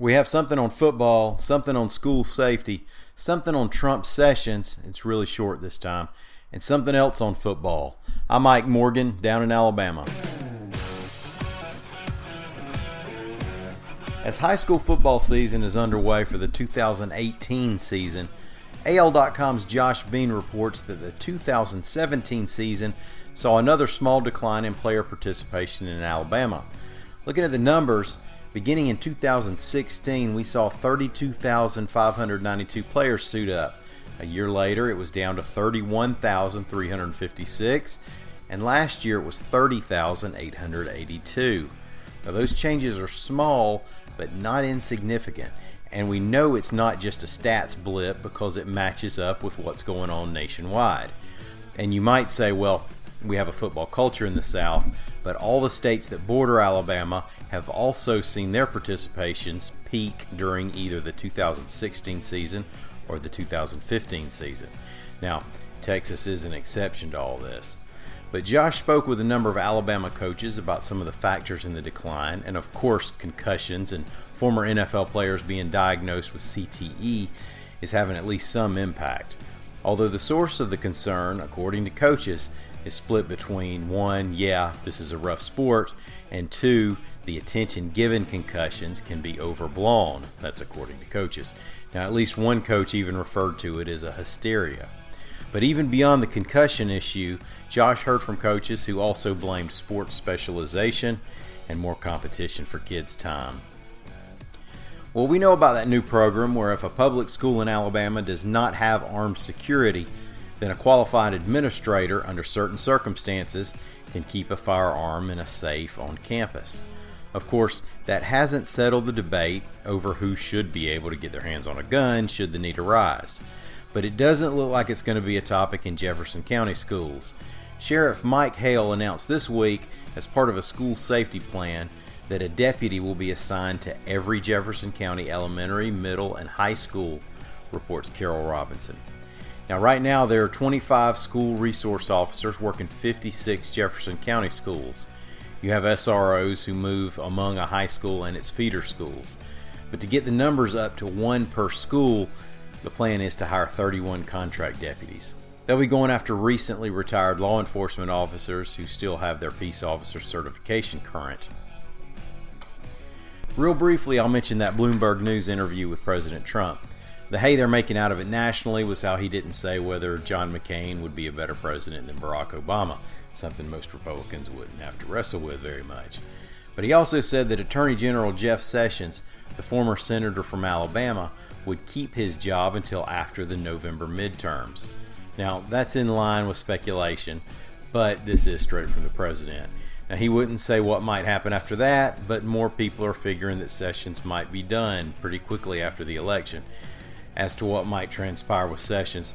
We have something on football, something on school safety, something on Trump sessions. It's really short this time, and something else on football. I'm Mike Morgan down in Alabama. As high school football season is underway for the 2018 season, AL.com's Josh Bean reports that the 2017 season saw another small decline in player participation in Alabama. Looking at the numbers, beginning in 2016, we saw 32,592 players suit up. A year later, it was down to 31,356, and last year it was 30,882. Now, those changes are small, but not insignificant. And we know it's not just a stats blip because it matches up with what's going on nationwide. And you might say, well, we have a football culture in the South, but all the states that border Alabama have also seen their participations peak during either the 2016 season or the 2015 season. Now, Texas is an exception to all this. But Josh spoke with a number of Alabama coaches about some of the factors in the decline, and of course, concussions and former NFL players being diagnosed with CTE is having at least some impact. Although the source of the concern, according to coaches, is split between one, yeah, this is a rough sport, and two, the attention given concussions can be overblown. That's according to coaches. Now, at least one coach even referred to it as a hysteria. But even beyond the concussion issue, Josh heard from coaches who also blamed sports specialization and more competition for kids' time. Well, we know about that new program where if a public school in Alabama does not have armed security, then a qualified administrator, under certain circumstances, can keep a firearm in a safe on campus. Of course, that hasn't settled the debate over who should be able to get their hands on a gun should the need arise. But it doesn't look like it's going to be a topic in Jefferson County schools. Sheriff Mike Hale announced this week, as part of a school safety plan, that a deputy will be assigned to every Jefferson County elementary, middle, and high school, reports Carol Robinson. Now, right now, there are 25 school resource officers working 56 Jefferson County schools. You have SROs who move among a high school and its feeder schools. But to get the numbers up to one per school, the plan is to hire 31 contract deputies. They'll be going after recently retired law enforcement officers who still have their peace officer certification current. Real briefly, I'll mention that Bloomberg News interview with President Trump. The hay they're making out of it nationally was how he didn't say whether John McCain would be a better president than Barack Obama, something most Republicans wouldn't have to wrestle with very much. But he also said that Attorney General Jeff Sessions, the former senator from Alabama, would keep his job until after the November midterms. Now, that's in line with speculation, but this is straight from the president. Now, he wouldn't say what might happen after that, but more people are figuring that Sessions might be done pretty quickly after the election as to what might transpire with Sessions.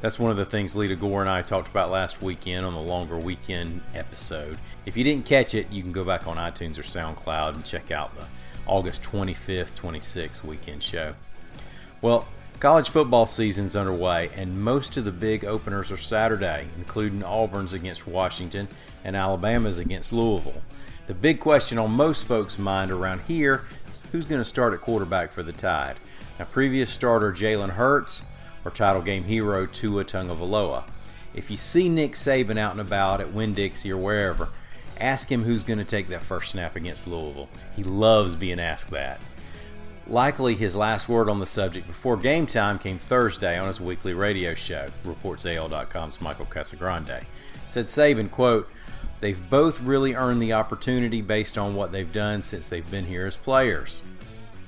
That's one of the things Leada Gore and I talked about last weekend on the longer weekend episode. If you didn't catch it, you can go back on iTunes or SoundCloud and check out the August 25th, 26th weekend show. Well, college football season's underway, and most of the big openers are Saturday, including Auburn's against Washington and Alabama's against Louisville. The big question on most folks' mind around here is who's going to start at quarterback for the Tide. Now, previous starter Jalen Hurts or title game hero Tua Tagovailoa. If you see Nick Saban out and about at Winn-Dixie or wherever, ask him who's going to take that first snap against Louisville. He loves being asked that. Likely his last word on the subject before game time came Thursday on his weekly radio show, reports AL.com's Michael Casagrande. Said Saban, quote, They've both really earned the opportunity based on what they've done since they've been here as players.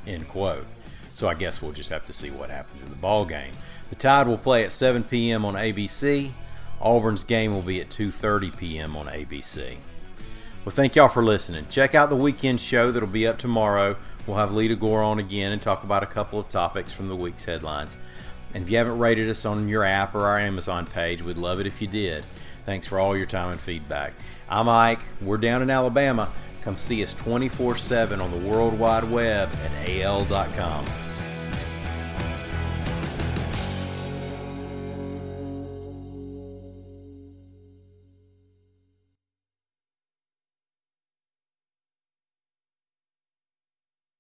End quote. So I guess we'll just have to see what happens in the ball game. The Tide will play at 7 p.m. on ABC. Auburn's game will be at 2:30 p.m. on ABC. Well, thank y'all for listening. Check out the weekend show that'll be up tomorrow We'll have Leada Gore on again and talk about a couple of topics from the week's headlines. And if you haven't rated us on your app or our Amazon page, we'd love it if you did. Thanks for all your time and feedback. I'm Mike. We're down in Alabama. Come see us 24 7 on the World Wide Web at al.com.